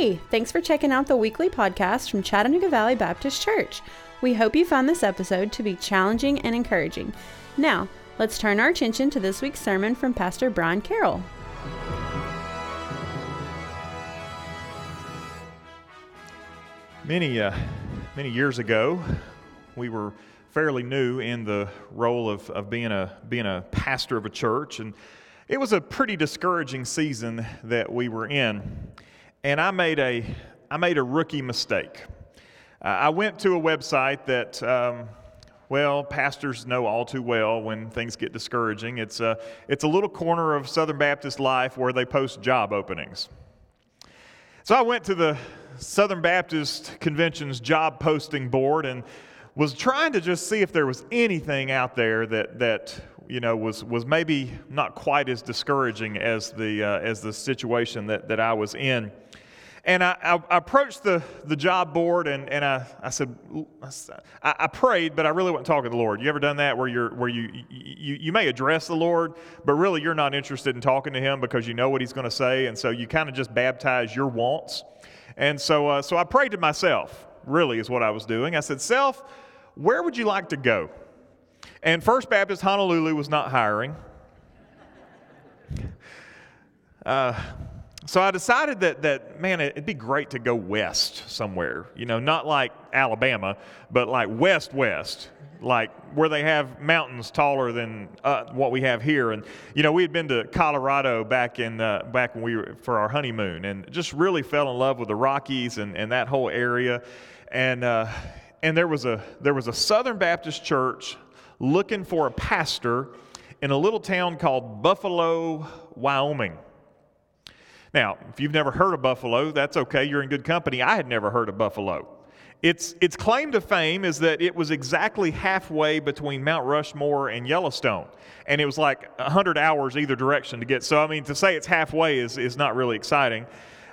Hey, thanks for checking out the weekly podcast from Chattanooga Valley Baptist Church. We hope you found this episode to be challenging and encouraging. Now, let's turn our attention to this week's sermon from Pastor Brian Carroll. Many, uh, many years ago, we were fairly new in the role of, of being, a, being a pastor of a church, and it was a pretty discouraging season that we were in and I made a, I made a rookie mistake. Uh, I went to a website that, um, well, pastors know all too well when things get discouraging. It's a, it's a little corner of Southern Baptist life where they post job openings. So I went to the Southern Baptist Convention's job posting board and was trying to just see if there was anything out there that, that you know, was, was maybe not quite as discouraging as the, uh, as the situation that, that I was in. And I, I, I, approached the, the job board and, and I, I said, I, I, prayed, but I really wasn't talking to the Lord. You ever done that where, you're, where you, you, you may address the Lord, but really you're not interested in talking to Him because you know what He's going to say, and so you kind of just baptize your wants. And so, uh, so I prayed to myself, really, is what I was doing. I said, Self, where would you like to go? And First Baptist Honolulu was not hiring. Uh, so I decided that, that, man, it'd be great to go west somewhere. You know, not like Alabama, but like west west, like where they have mountains taller than uh, what we have here. And, you know, we had been to Colorado back, in, uh, back when we were for our honeymoon and just really fell in love with the Rockies and, and that whole area. And, uh, and there, was a, there was a Southern Baptist church looking for a pastor in a little town called Buffalo, Wyoming. Now, if you've never heard of Buffalo, that's okay, you're in good company. I had never heard of Buffalo. Its, its claim to fame is that it was exactly halfway between Mount Rushmore and Yellowstone. And it was like 100 hours either direction to get. So, I mean, to say it's halfway is, is not really exciting.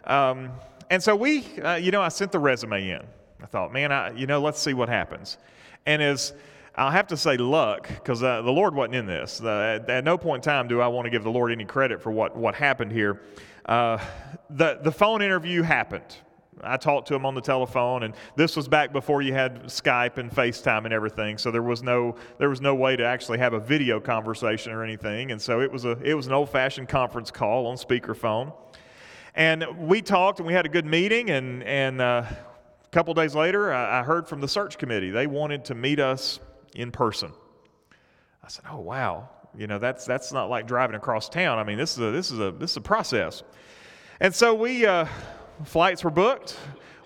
Um, and so we, uh, you know, I sent the resume in. I thought, man, I, you know, let's see what happens. And as I'll have to say luck because uh, the Lord wasn't in this. Uh, at, at, no point in time do I want to give the Lord any credit for what, what happened here. Uh, the, the phone interview happened. I talked to him on the telephone, and this was back before you had Skype and FaceTime and everything. So there was no there was no way to actually have a video conversation or anything. And so it was a it was an old fashioned conference call on speakerphone. And we talked, and we had a good meeting. And and uh, a couple days later, I, I heard from the search committee they wanted to meet us in person. I said, "Oh wow, you know, that's, that's not like driving across town. I mean, this is a, this is a, this is a process. And so we, uh, flights were booked.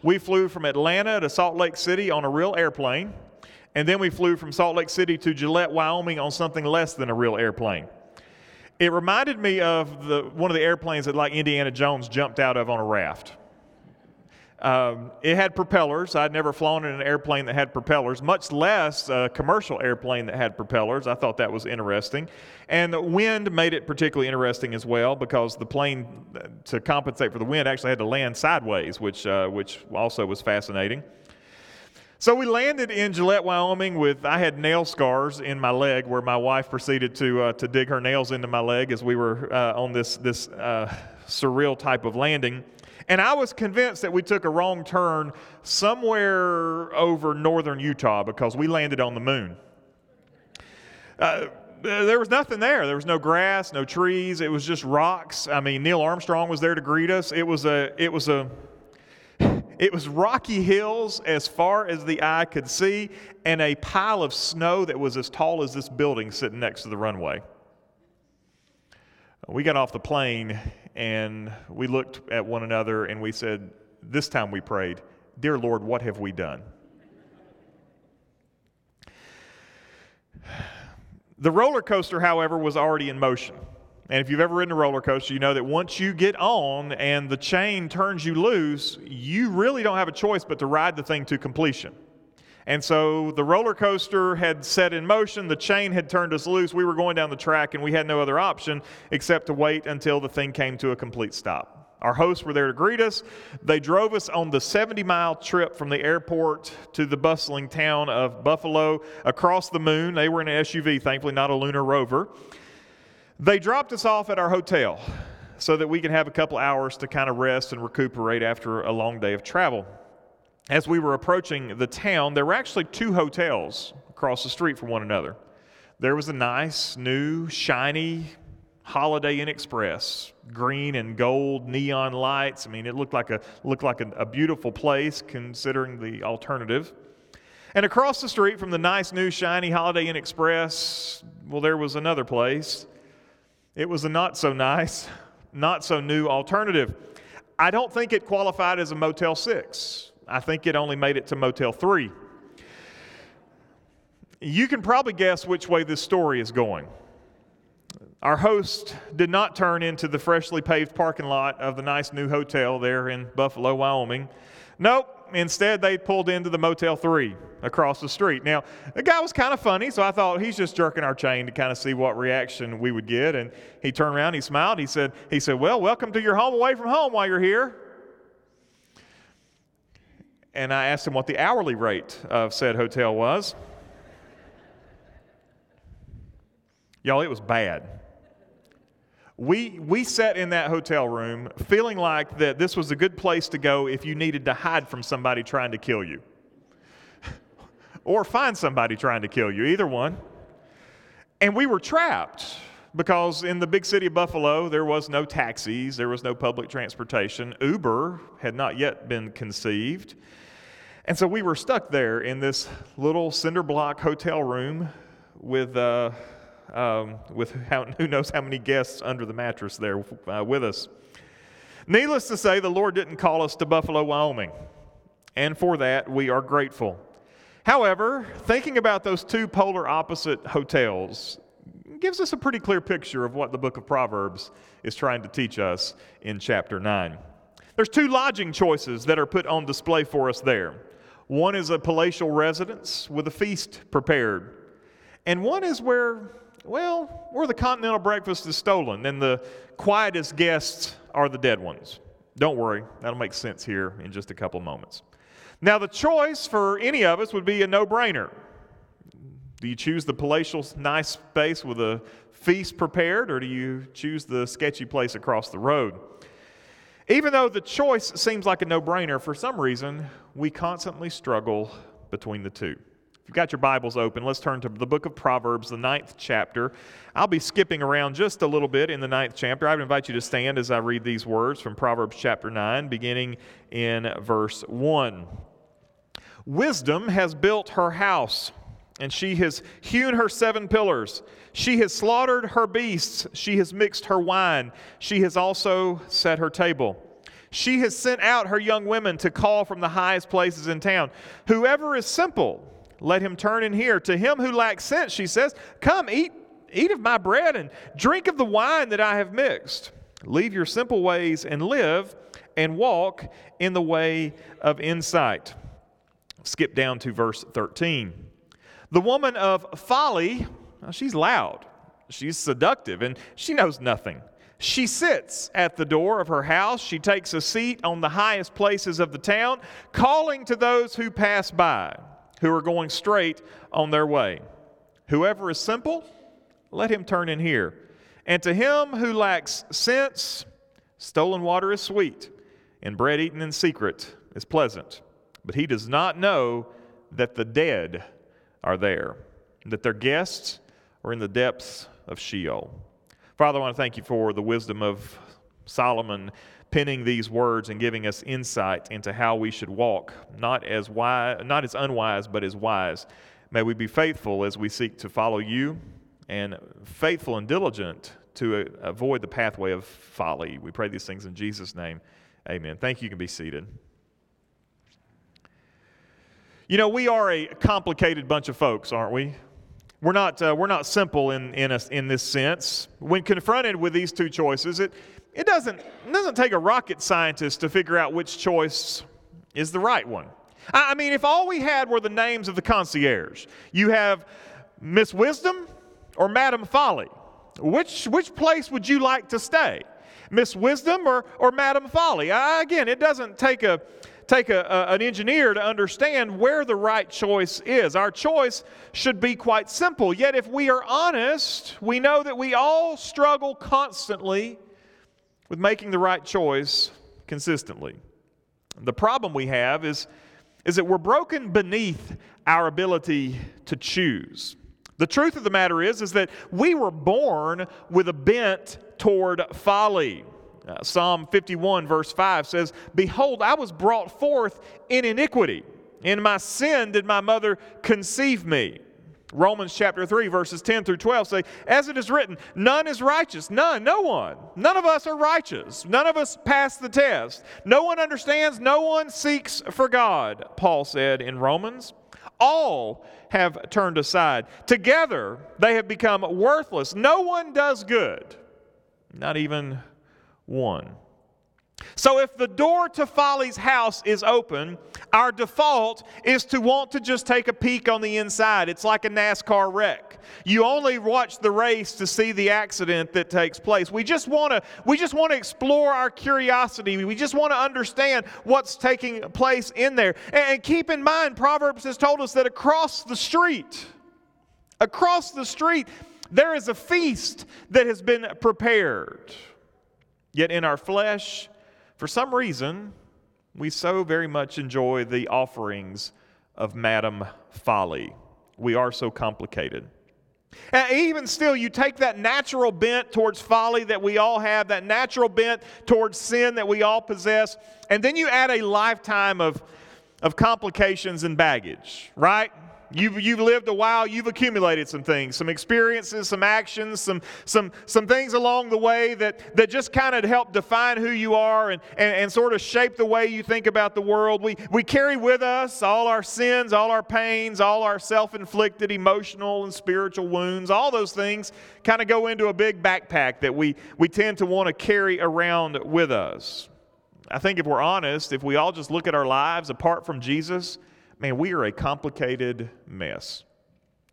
We flew from Atlanta to Salt Lake City on a real airplane. And then we flew from Salt Lake City to Gillette, Wyoming on something less than a real airplane. It reminded me of the, one of the airplanes that, like Indiana Jones, jumped out of on a raft. Um, it had propellers. I'd never flown in an airplane that had propellers, much less a commercial airplane that had propellers. I thought that was interesting. And the wind made it particularly interesting as well because the plane, to compensate for the wind, actually had to land sideways, which, uh, which also was fascinating. So we landed in Gillette, Wyoming with, I had nail scars in my leg where my wife proceeded to, uh, to dig her nails into my leg as we were uh, on this, this uh, surreal type of landing. And I was convinced that we took a wrong turn somewhere over northern Utah because we landed on the moon. Uh, there was nothing there. There was no grass, no trees. It was just rocks. I mean, Neil Armstrong was there to greet us. It was a, it was a, it was rocky hills as far as the eye could see, and a pile of snow that was as tall as this building sitting next to the runway. We got off the plane and we looked at one another and we said, This time we prayed, Dear Lord, what have we done? The roller coaster, however, was already in motion. And if you've ever ridden a roller coaster, you know that once you get on and the chain turns you loose, you really don't have a choice but to ride the thing to completion. And so the roller coaster had set in motion, the chain had turned us loose, we were going down the track, and we had no other option except to wait until the thing came to a complete stop. Our hosts were there to greet us. They drove us on the 70 mile trip from the airport to the bustling town of Buffalo across the moon. They were in an SUV, thankfully, not a lunar rover. They dropped us off at our hotel. so that we can have a couple hours to kind of rest and recuperate after a long day of travel. As we were approaching the town, there were actually two hotels across the street from one another. There was a nice, new, shiny Holiday Inn Express, green and gold neon lights. I mean, it looked like a looked like a, a, beautiful place considering the alternative. And across the street from the nice new shiny Holiday Inn Express, well, there was another place. It was a not so nice, not so new alternative. I don't think it qualified as a Motel 6. I think it only made it to Motel 3. You can probably guess which way this story is going. Our host did not turn into the freshly paved parking lot of the nice new hotel there in Buffalo, Wyoming. Nope, instead they pulled into the Motel 3 across the street. Now, the guy was kind of funny, so I thought he's just jerking our chain to kind of see what reaction we would get. And he turned around, he smiled, he said, he said, Well, welcome to your home away from home while you're here. And I asked him what the hourly rate of said hotel was. Y'all, it was bad. We, we sat in that hotel room feeling like that this was a good place to go if you needed to hide from somebody trying to kill you or find somebody trying to kill you, either one. And we were trapped because in the big city of Buffalo, there was no taxis, there was no public transportation. Uber had not yet been conceived. And so we were stuck there in this little cinder block hotel room with, uh, um, with how, who knows how many guests under the mattress there uh, with us. Needless to say, the Lord didn't call us to Buffalo, Wyoming. And for that, we are grateful. However, thinking about those two polar opposite hotels gives us a pretty clear picture of what the book of Proverbs is trying to teach us in chapter 9. There's two lodging choices that are put on display for us there. One is a palatial residence with a feast prepared, and one is where, well, where the continental breakfast is stolen and the quietest guests are the dead ones. Don't worry, that'll make sense here in just a couple moments. Now, the choice for any of us would be a no brainer. Do you choose the palatial, nice space with a feast prepared, or do you choose the sketchy place across the road? Even though the choice seems like a no brainer, for some reason, we constantly struggle between the two. If you've got your Bibles open, let's turn to the book of Proverbs, the ninth chapter. I'll be skipping around just a little bit in the ninth chapter. I would invite you to stand as I read these words from Proverbs chapter 9, beginning in verse 1. Wisdom has built her house, and she has hewn her seven pillars. She has slaughtered her beasts. She has mixed her wine. She has also set her table. She has sent out her young women to call from the highest places in town. Whoever is simple, let him turn in here. To him who lacks sense, she says, Come, eat, eat of my bread and drink of the wine that I have mixed. Leave your simple ways and live and walk in the way of insight. Skip down to verse 13. The woman of folly she's loud, she's seductive, and she knows nothing. She sits at the door of her house. She takes a seat on the highest places of the town, calling to those who pass by, who are going straight on their way. Whoever is simple, let him turn in here. And to him who lacks sense, stolen water is sweet, and bread eaten in secret is pleasant. But he does not know that the dead are there, that their guests are in the depths of Sheol. Father, I want to thank you for the wisdom of Solomon penning these words and giving us insight into how we should walk, not as wise, not as unwise, but as wise. May we be faithful as we seek to follow you and faithful and diligent to avoid the pathway of folly. We pray these things in Jesus' name. Amen. Thank you. You can be seated. You know, we are a complicated bunch of folks, aren't we? We're not, uh, we're not simple in, in, a, in this sense. When confronted with these two choices, it, it, doesn't, it doesn't take a rocket scientist to figure out which choice is the right one. I, I mean, if all we had were the names of the concierge, you have Miss Wisdom or Madam Folly. Which, which place would you like to stay? Miss Wisdom or, or Madam Folly? Uh, again, it doesn't take a, take a, a, an engineer to understand where the right choice is. Our choice should be quite simple. Yet, if we are honest, we know that we all struggle constantly with making the right choice consistently. The problem we have is, is that we're broken beneath our ability to choose. The truth of the matter is, is that we were born with a bent toward folly. Uh, Psalm 51, verse 5 says, Behold, I was brought forth in iniquity. In my sin did my mother conceive me. Romans chapter 3, verses 10 through 12 say, As it is written, none is righteous. None, no one. None of us are righteous. None of us pass the test. No one understands. No one seeks for God, Paul said in Romans. All have turned aside. Together they have become worthless. No one does good, not even one. So, if the door to Folly's house is open, our default is to want to just take a peek on the inside. It's like a NASCAR wreck. You only watch the race to see the accident that takes place. We just want to we just want to explore our curiosity. We just want to understand what's taking place in there. And keep in mind Proverbs has told us that across the street across the street there is a feast that has been prepared. Yet in our flesh for some reason, we so very much enjoy the offerings of Madam Folly. We are so complicated. And even still, you take that natural bent towards folly that we all have, that natural bent towards sin that we all possess, and then you add a lifetime of, of complications and baggage, right? You've, you've lived a while, you've accumulated some things, some experiences, some actions, some, some, some things along the way that, that just kind of help define who you are and, and, and sort of shape the way you think about the world. We, we carry with us all our sins, all our pains, all our self inflicted emotional and spiritual wounds. All those things kind of go into a big backpack that we, we tend to want to carry around with us. I think if we're honest, if we all just look at our lives apart from Jesus, man, we are a complicated mess.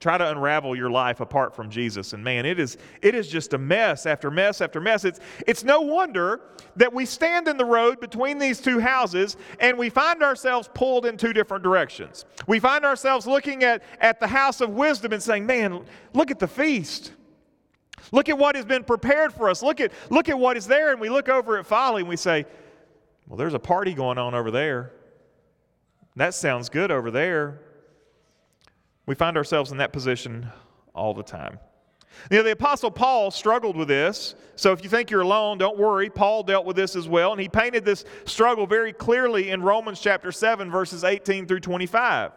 Try to unravel your life apart from Jesus, and man, it is, it is just a mess after mess after mess. It's, it's no wonder that we stand in the road between these two houses and we find ourselves pulled in two different directions. We find ourselves looking at, at the house of wisdom and saying, man, look at the feast. Look at what has been prepared for us. Look at, look at what is there. And we look over at folly and we say, well, there's a party going on over there. That sounds good over there. We find ourselves in that position all the time. You know, the Apostle Paul struggled with this. So if you think you're alone, don't worry. Paul dealt with this as well. And he painted this struggle very clearly in Romans chapter 7, verses 18 through 25.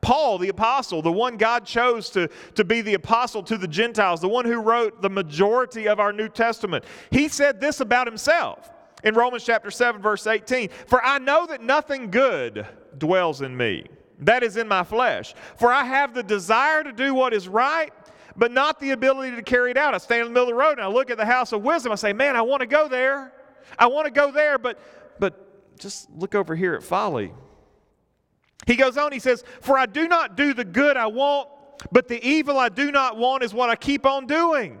Paul, the apostle, the one God chose to, to be the apostle to the Gentiles, the one who wrote the majority of our New Testament, he said this about himself in Romans chapter 7, verse 18 For I know that nothing good dwells in me, that is in my flesh. For I have the desire to do what is right, but not the ability to carry it out. I stand in the middle of the road and I look at the house of wisdom. I say, Man, I want to go there. I want to go there, but, but just look over here at folly. He goes on, he says, For I do not do the good I want, but the evil I do not want is what I keep on doing.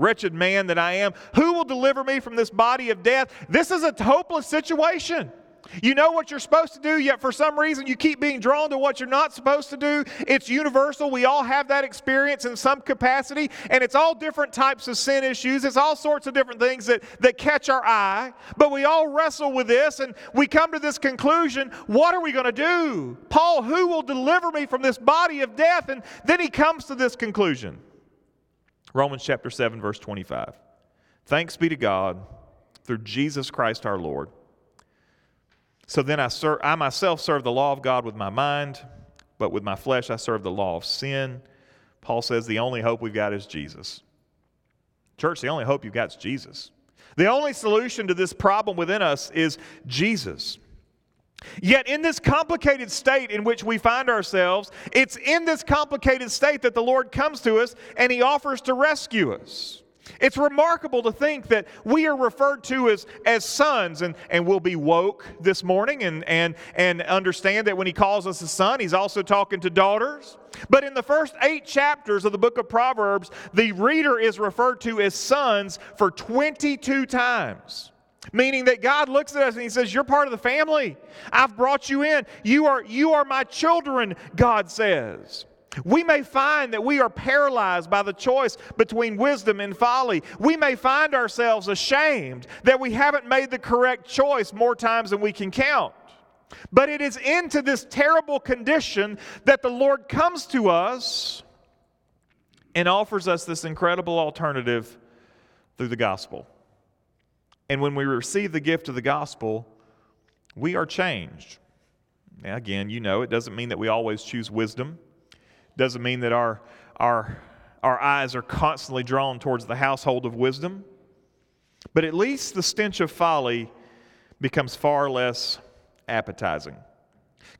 Wretched man that I am, who will deliver me from this body of death? This is a hopeless situation. You know what you're supposed to do, yet for some reason you keep being drawn to what you're not supposed to do. It's universal. We all have that experience in some capacity, and it's all different types of sin issues. It's all sorts of different things that, that catch our eye. But we all wrestle with this, and we come to this conclusion what are we going to do? Paul, who will deliver me from this body of death? And then he comes to this conclusion. Romans chapter 7, verse 25. Thanks be to God through Jesus Christ our Lord. So then I, ser- I myself serve the law of God with my mind, but with my flesh I serve the law of sin. Paul says the only hope we've got is Jesus. Church, the only hope you've got is Jesus. The only solution to this problem within us is Jesus. Yet, in this complicated state in which we find ourselves, it's in this complicated state that the Lord comes to us and He offers to rescue us. It's remarkable to think that we are referred to as, as sons, and, and we'll be woke this morning and, and, and understand that when he calls us a son, he's also talking to daughters. But in the first eight chapters of the book of Proverbs, the reader is referred to as sons for 22 times. Meaning that God looks at us and He says, You're part of the family. I've brought you in. You are, you are my children, God says. We may find that we are paralyzed by the choice between wisdom and folly. We may find ourselves ashamed that we haven't made the correct choice more times than we can count. But it is into this terrible condition that the Lord comes to us and offers us this incredible alternative through the gospel. And when we receive the gift of the gospel, we are changed. Now, again, you know, it doesn't mean that we always choose wisdom. Doesn't mean that our, our, our eyes are constantly drawn towards the household of wisdom. But at least the stench of folly becomes far less appetizing.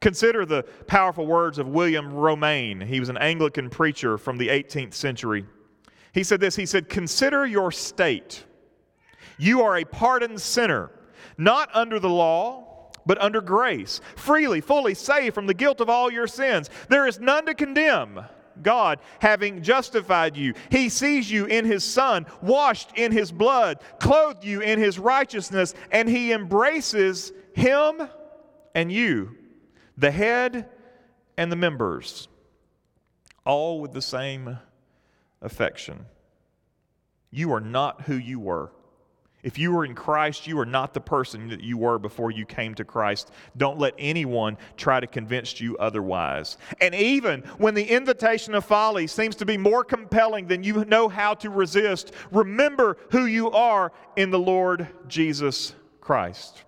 Consider the powerful words of William Romaine. He was an Anglican preacher from the 18th century. He said this He said, Consider your state. You are a pardoned sinner, not under the law but under grace, freely, fully saved from the guilt of all your sins. There is none to condemn. God, having justified you, He sees you in His Son, washed in His blood, clothed you in His righteousness, and He embraces Him and you, the head and the members, all with the same affection. You are not who you were. If you are in Christ, you are not the person that you were before you came to Christ. Don't let anyone try to convince you otherwise. And even when the invitation of folly seems to be more compelling than you know how to resist, remember who you are in the Lord Jesus Christ.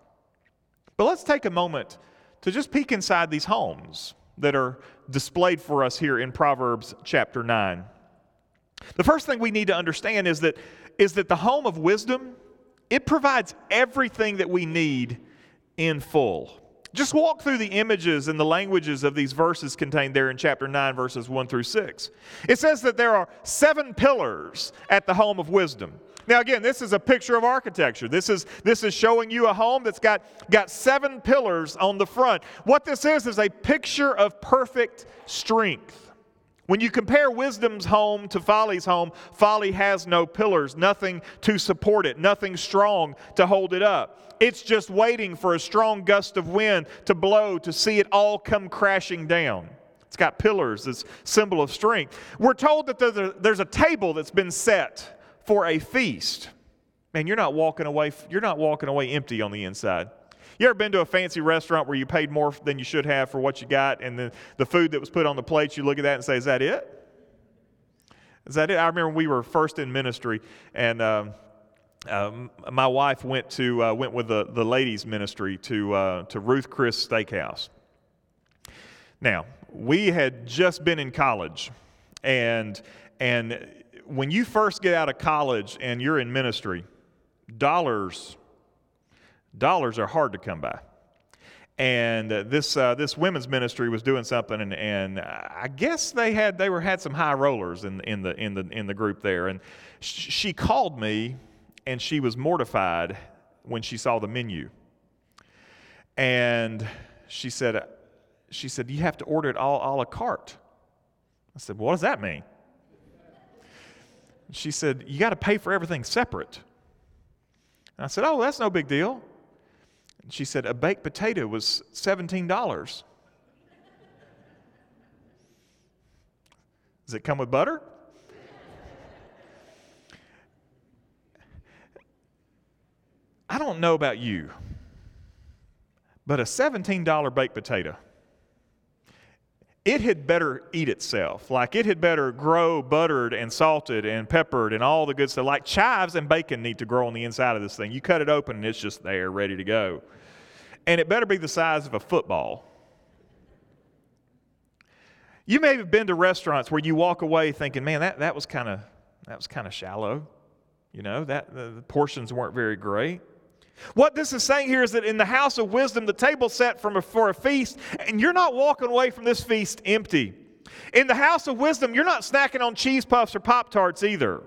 But let's take a moment to just peek inside these homes that are displayed for us here in Proverbs chapter 9. The first thing we need to understand is that, is that the home of wisdom it provides everything that we need in full. Just walk through the images and the languages of these verses contained there in chapter 9, verses 1 through 6. It says that there are seven pillars at the home of wisdom. Now, again, this is a picture of architecture. This is, this is showing you a home that's got, got seven pillars on the front. What this is, is a picture of perfect strength. When you compare wisdom's home to folly's home, folly has no pillars, nothing to support it, nothing strong to hold it up. It's just waiting for a strong gust of wind to blow to see it all come crashing down. It's got pillars, this symbol of strength. We're told that there's a, there's a table that's been set for a feast. Man, you're not walking away, you're not walking away empty on the inside. You ever been to a fancy restaurant where you paid more than you should have for what you got, and the, the food that was put on the plate, you look at that and say, Is that it? Is that it? I remember we were first in ministry, and um, um, my wife went to uh, went with the, the ladies' ministry to uh, to Ruth Chris Steakhouse. Now we had just been in college, and and when you first get out of college and you're in ministry, dollars dollars are hard to come by. And uh, this uh, this women's ministry was doing something, and, and I guess they had they were had some high rollers in in the in the in the group there. And sh- she called me, and she was mortified when she saw the menu. And she said, she said, you have to order it all a la carte. I said, well, what does that mean? She said, you got to pay for everything separate. And I said, oh, that's no big deal. And she said, A baked potato was $17. Does it come with butter? I don't know about you, but a $17 baked potato, it had better eat itself. Like it had better grow buttered and salted and peppered and all the good stuff. Like chives and bacon need to grow on the inside of this thing. You cut it open and it's just there, ready to go and it better be the size of a football. You may have been to restaurants where you walk away thinking, man, that, that was kind of that was kind of shallow. You know, that the, the portions weren't very great. What this is saying here is that in the house of wisdom, the table set from a, for a feast, and you're not walking away from this feast empty. In the house of wisdom, you're not snacking on cheese puffs or Pop Tarts either.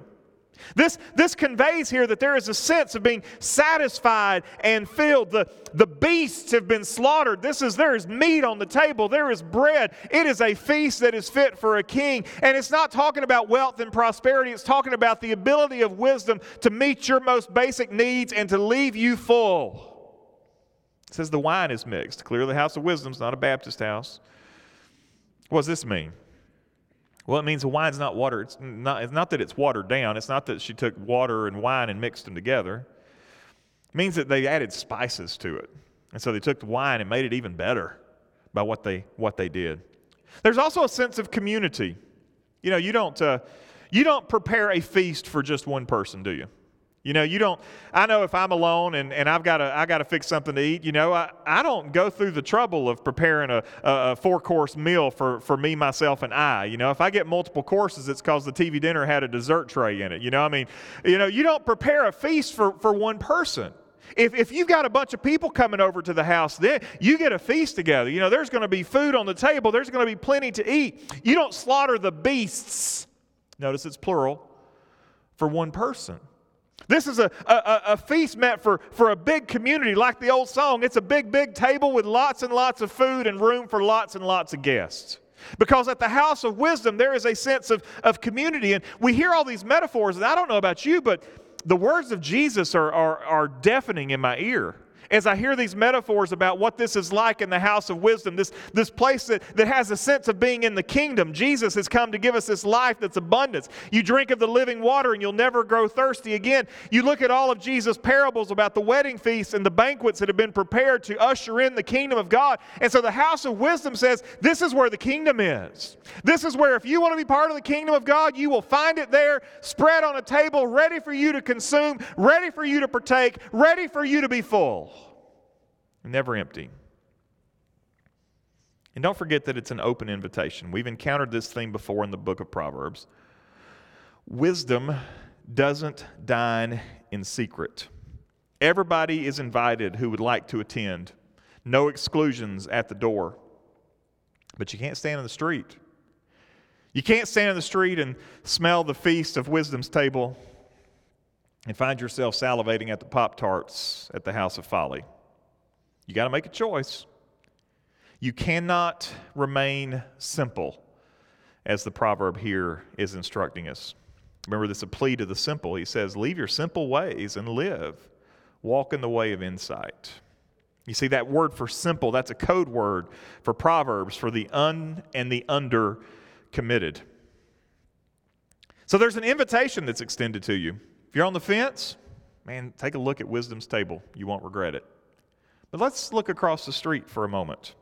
This, this conveys here that there is a sense of being satisfied and filled. The, the beasts have been slaughtered. This is there is meat on the table. There is bread. It is a feast that is fit for a king. And it's not talking about wealth and prosperity. It's talking about the ability of wisdom to meet your most basic needs and to leave you full. It says the wine is mixed. Clearly, the house of wisdom is not a Baptist house. What does this mean? Well, it means the wine's not water. It's not, it's not that it's watered down. It's not that she took water and wine and mixed them together. It means that they added spices to it. And so they took the wine and made it even better by what they, what they did. There's also a sense of community. You know, you don't, uh, you don't prepare a feast for just one person, do you? You know, you don't, I know if I'm alone and, and I've got to, I got to fix something to eat, you know, I, I don't go through the trouble of preparing a, a four course meal for, for me, myself, and I. You know, if I get multiple courses, it's because the TV dinner had a dessert tray in it. You know, I mean, you know, you don't prepare a feast for, for one person. If, if you've got a bunch of people coming over to the house, then you get a feast together. You know, there's going to be food on the table, there's going to be plenty to eat. You don't slaughter the beasts, notice it's plural, for one person. This is a, a, a, feast meant for, for a big community, like the old song. It's a big, big table with lots and lots of food and room for lots and lots of guests. Because at the house of wisdom, there is a sense of, of community. And we hear all these metaphors, and I don't know about you, but the words of Jesus are, are, are deafening in my ear as I hear these metaphors about what this is like in the house of wisdom, this, this place that, that has a sense of being in the kingdom. Jesus has come to give us this life that's abundance. You drink of the living water and you'll never grow thirsty again. You look at all of Jesus' parables about the wedding feasts and the banquets that have been prepared to usher in the kingdom of God. And so the house of wisdom says this is where the kingdom is. This is where if you want to be part of the kingdom of God, you will find it there, spread on a table, ready for you to consume, ready for you to partake, ready for you to be full never empty. And don't forget that it's an open invitation. We've encountered this theme before in the book of Proverbs. Wisdom doesn't dine in secret. Everybody is invited who would like to attend. No exclusions at the door. But you can't stand in the street. You can't stand in the street and smell the feast of wisdom's table and find yourself salivating at the Pop Tarts at the House of Folly. You got to make a choice. You cannot remain simple, as the proverb here is instructing us. Remember, this is a plea to the simple. He says, Leave your simple ways and live. Walk in the way of insight. You see, that word for simple, that's a code word for Proverbs for the un and the under committed. So there's an invitation that's extended to you. If you're on the fence, man, take a look at wisdom's table. You won't regret it. But let's look across the street for a moment.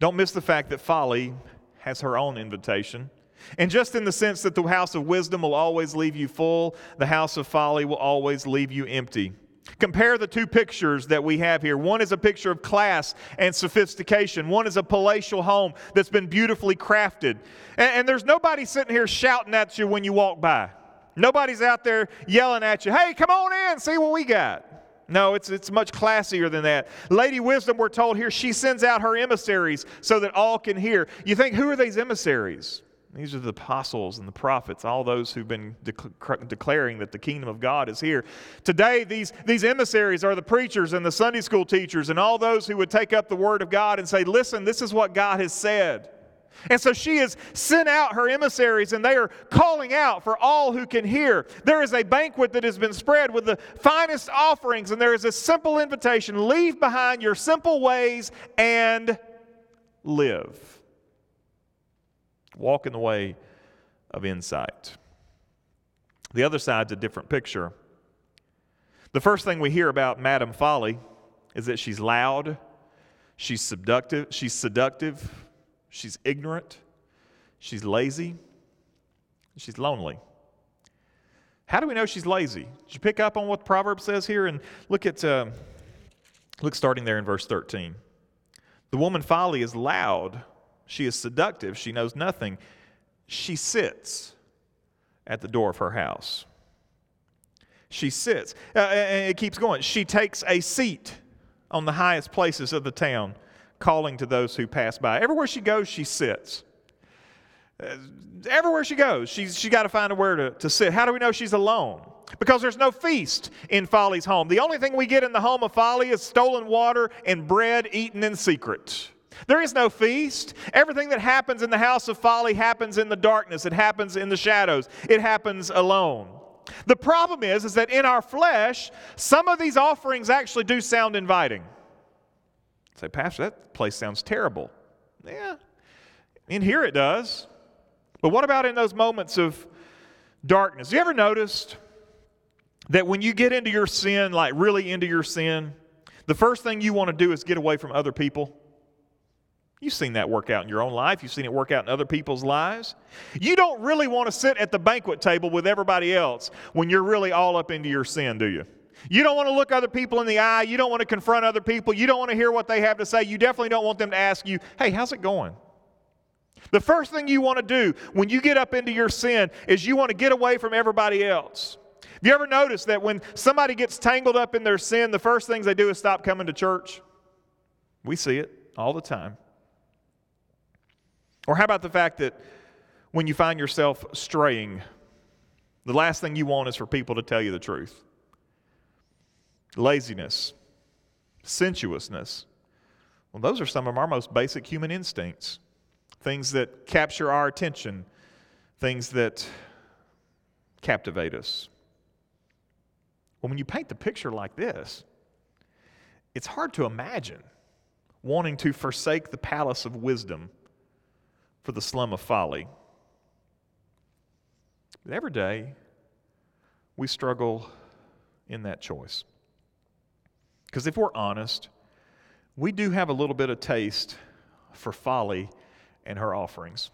Don't miss the fact that folly has her own invitation. And just in the sense that the house of wisdom will always leave you full, the house of folly will always leave you empty. Compare the two pictures that we have here. One is a picture of class and sophistication. One is a palatial home that's been beautifully crafted. And, and, there's nobody sitting here shouting at you when you walk by. Nobody's out there yelling at you, hey, come on in, see what we got. No, it's, it's much classier than that. Lady Wisdom, we're told here, she sends out her emissaries so that all can hear. You think, who are these emissaries? These are the apostles and the prophets, all those who've been declaring that the kingdom of God is here. Today, these, these emissaries are the preachers and the Sunday school teachers and all those who would take up the word of God and say, Listen, this is what God has said. And so she has sent out her emissaries, and they are calling out for all who can hear. There is a banquet that has been spread with the finest offerings, and there is a simple invitation leave behind your simple ways and live. Walk in the way of insight. The other side's a different picture. The first thing we hear about Madame Folly is that she's loud, she's seductive, she's seductive She's ignorant. She's lazy. She's lonely. How do we know she's lazy? Did you pick up on what the proverb says here? And look at, uh, look starting there in verse 13. The woman folly is loud. She is seductive. She knows nothing. She sits at the door of her house. She sits. Uh, and it keeps going. She takes a seat on the highest places of the town calling to those who pass by. Everywhere she goes, she sits. Uh, everywhere she goes, she's she got to find a where to, to sit. How do we know she's alone? Because there's no feast in Folly's home. The only thing we get in the home of Folly is stolen water and bread eaten in secret. There is no feast. Everything that happens in the house of folly happens in the darkness, it happens in the shadows, it happens alone. The problem is, is that in our flesh, some of these offerings actually do sound inviting. Say, Pastor, that place sounds terrible. Yeah, in here it does. But what about in those moments of darkness? You ever noticed that when you get into your sin, like really into your sin, the first thing you want to do is get away from other people? You've seen that work out in your own life. You've seen it work out in other people's lives. You don't really want to sit at the banquet table with everybody else when you're really all up into your sin, do you? You don't want to look other people in the eye. You don't want to confront other people. You don't want to hear what they have to say. You definitely don't want them to ask you, hey, how's it going? The first thing you want to do when you get up into your sin is you want to get away from everybody else. Have you ever noticed that when somebody gets tangled up in their sin, the first things they do is stop coming to church? We see it all the time. Or how about the fact that when you find yourself straying, the last thing you want is for people to tell you the truth? Laziness, sensuousness. Well, those are some of our most basic human instincts. Things that capture our attention, things that captivate us. Well, when you paint the picture like this, it's hard to imagine wanting to forsake the palace of wisdom for the slum of folly. But every day, we struggle in that choice. Because if we're honest, we do have a little bit of taste for folly and her offerings.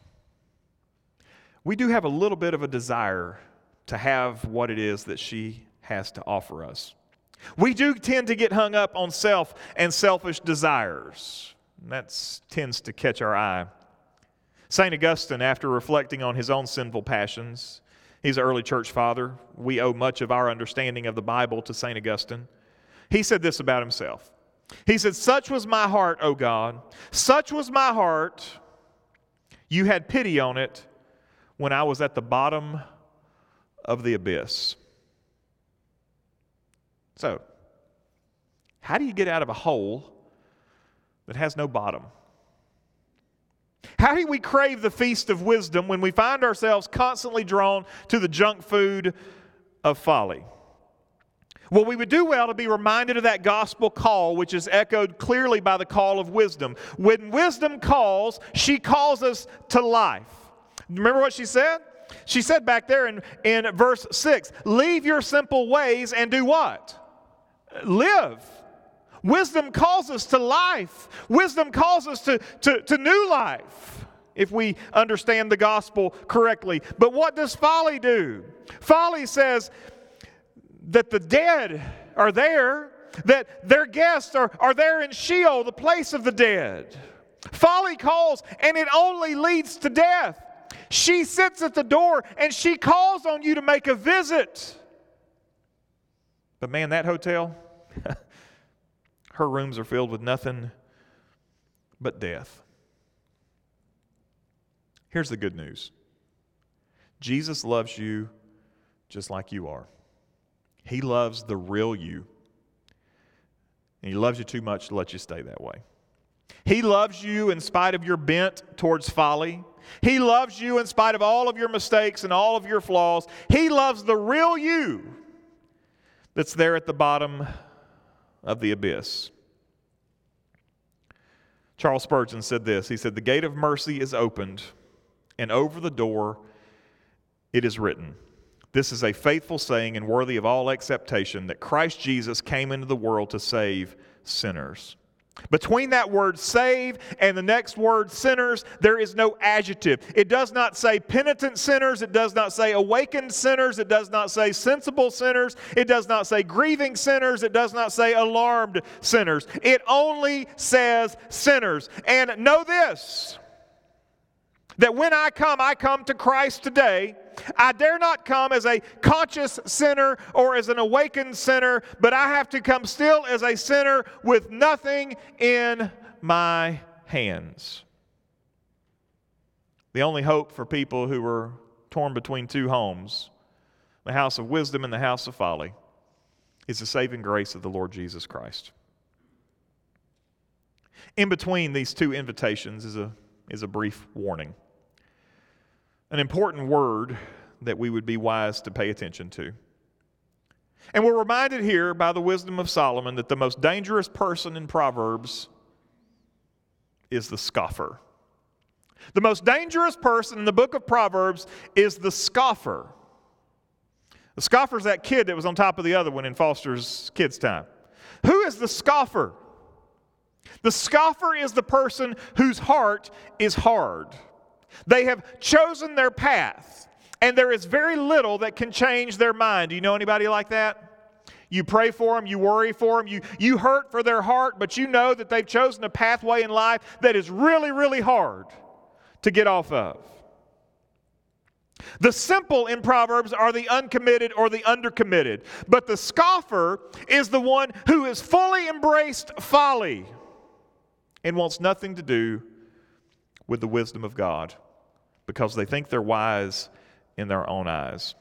We do have a little bit of a desire to have what it is that she has to offer us. We do tend to get hung up on self and selfish desires. That tends to catch our eye. St. Augustine, after reflecting on his own sinful passions, he's an early church father. We owe much of our understanding of the Bible to St. Augustine. He said this about himself He said, Such was my heart, O God, such was my heart. You had pity on it when I was at the bottom of the abyss. So, how do you get out of a hole that has no bottom? How do we crave the feast of wisdom when we find ourselves constantly drawn to the junk food of folly? Well, we would do well to be reminded of that gospel call, which is echoed clearly by the call of wisdom. When wisdom calls, she calls us to life. Remember what she said? She said back there in, in verse 6 Leave your simple ways and do what? Live. Wisdom calls us to life. Wisdom calls us to, to, to new life if we understand the gospel correctly. But what does folly do? Folly says that the dead are there, that their guests are, are there in Sheol, the place of the dead. Folly calls, and it only leads to death. She sits at the door and she calls on you to make a visit. But man, that hotel, Her rooms are filled with nothing but death. Here's the good news Jesus loves you just like you are. He loves the real you. And He loves you too much to let you stay that way. He loves you in spite of your bent towards folly. He loves you in spite of all of your mistakes and all of your flaws. He loves the real you that's there at the bottom of the abyss. Charles Spurgeon said this He said, The gate of mercy is opened, and over the door it is written. This is a faithful saying and worthy of all acceptation that Christ Jesus came into the world to save sinners. Between that word save and the next word sinners, there is no adjective. It does not say penitent sinners. It does not say awakened sinners. It does not say sensible sinners. It does not say grieving sinners. It does not say alarmed sinners. It only says sinners. And know this that when I come, I come to Christ today. I dare not come as a conscious sinner or as an awakened sinner, but I have to come still as a sinner with nothing in my hands. the only hope for people who were torn between two homes, the house of wisdom and the house of folly, is the saving grace of the Lord Jesus Christ. In between these two invitations is a, is a brief warning, an important word that we would be wise to pay attention to. And we're reminded here by the wisdom of Solomon that the most dangerous person in Proverbs is the scoffer. The most dangerous person in the book of Proverbs is the scoffer. The scoffer is that kid that was on top of the other one in Foster's kids' time. Who is the scoffer? The scoffer is the person whose heart is hard. They have chosen their path, and there is very little that can change their mind. Do you know anybody like that? You pray for them, you worry for them, you, you hurt for their heart, but you know that they've chosen a pathway in life that is really, really hard to get off of. The simple in Proverbs are the uncommitted or the undercommitted, but the scoffer is the one who has fully embraced folly and wants nothing to do with the wisdom of God because they think they're wise in their own eyes.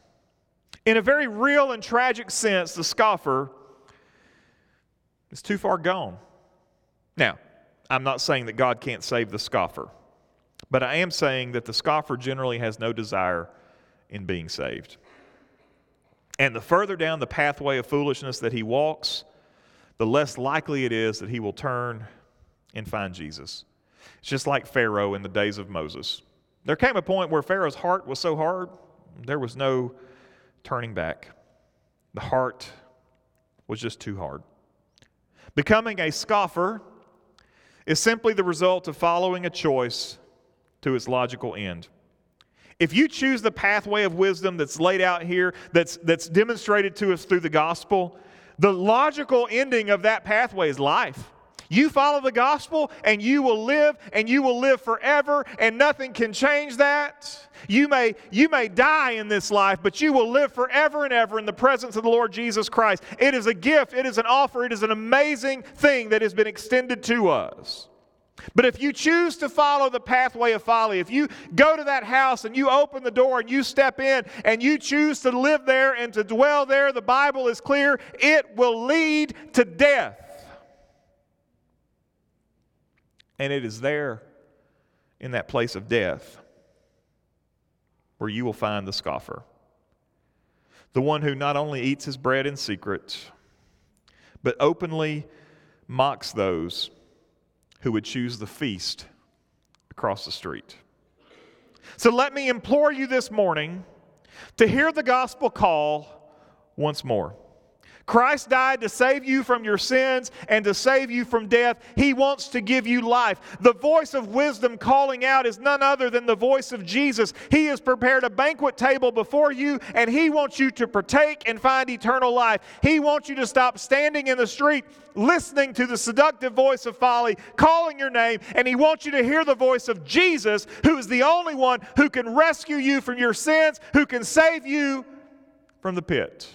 In a very real and tragic sense, the scoffer is too far gone. Now, I'm not saying that God can't save the scoffer. But I am saying that the scoffer generally has no desire in being saved. And the further down the pathway of foolishness that he walks, the less likely it is that he will turn and find Jesus. It's just like Pharaoh in the days of Moses. There came a point where Pharaoh's heart was so hard, there was no turning back. The heart was just too hard. Becoming a scoffer is simply the result of following a choice to its logical end. If you choose the pathway of wisdom that's laid out here, that's, that's demonstrated to us through the gospel, the logical ending of that pathway is life. You follow the gospel and you will live and you will live forever and nothing can change that. You may, you may die in this life, but you will live forever and ever in the presence of the Lord Jesus Christ. It is a gift, it is an offer, it is an amazing thing that has been extended to us. But if you choose to follow the pathway of folly, if you go to that house and you open the door and you step in and you choose to live there and to dwell there, the Bible is clear, it will lead to death. And it is there in that place of death where you will find the scoffer. The one who not only eats his bread in secret, but openly mocks those who would choose the feast across the street. So let me implore you this morning to hear the gospel call once more. Christ died to save you from your sins and to save you from death. He wants to give you life. The voice of wisdom calling out is none other than the voice of Jesus. He has prepared a banquet table before you, and He wants you to partake and find eternal life. He wants you to stop standing in the street listening to the seductive voice of folly, calling your name, and He wants you to hear the voice of Jesus, who is the only one who can rescue you from your sins, who can save you from the pit.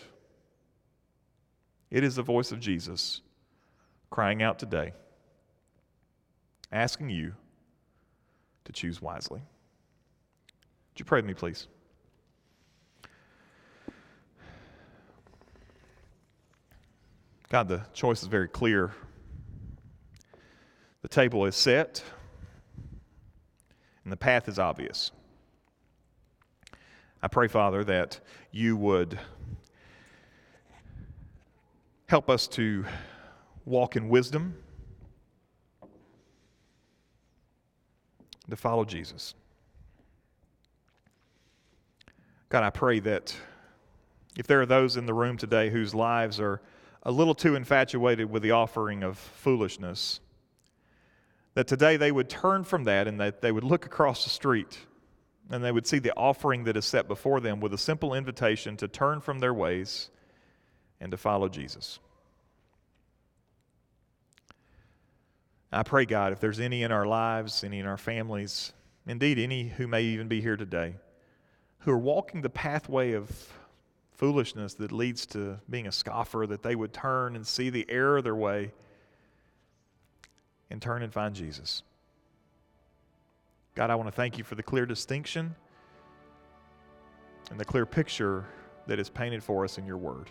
It is the voice of Jesus crying out today, asking you to choose wisely. Would you pray with me, please? God, the choice is very clear. The table is set, and the path is obvious. I pray, Father, that you would Help us to walk in wisdom, to follow Jesus. God, I pray that if there are those in the room today whose lives are a little too infatuated with the offering of foolishness, that today they would turn from that and that they would look across the street and they would see the offering that is set before them with a simple invitation to turn from their ways and to follow Jesus. I pray, God, if there's any in our lives, any in our families, indeed any who may even be here today, who are walking the pathway of foolishness that leads to being a scoffer, that they would turn and see the error of their way and turn and find Jesus. God, I want to thank you for the clear distinction and the clear picture that is painted for us in your word.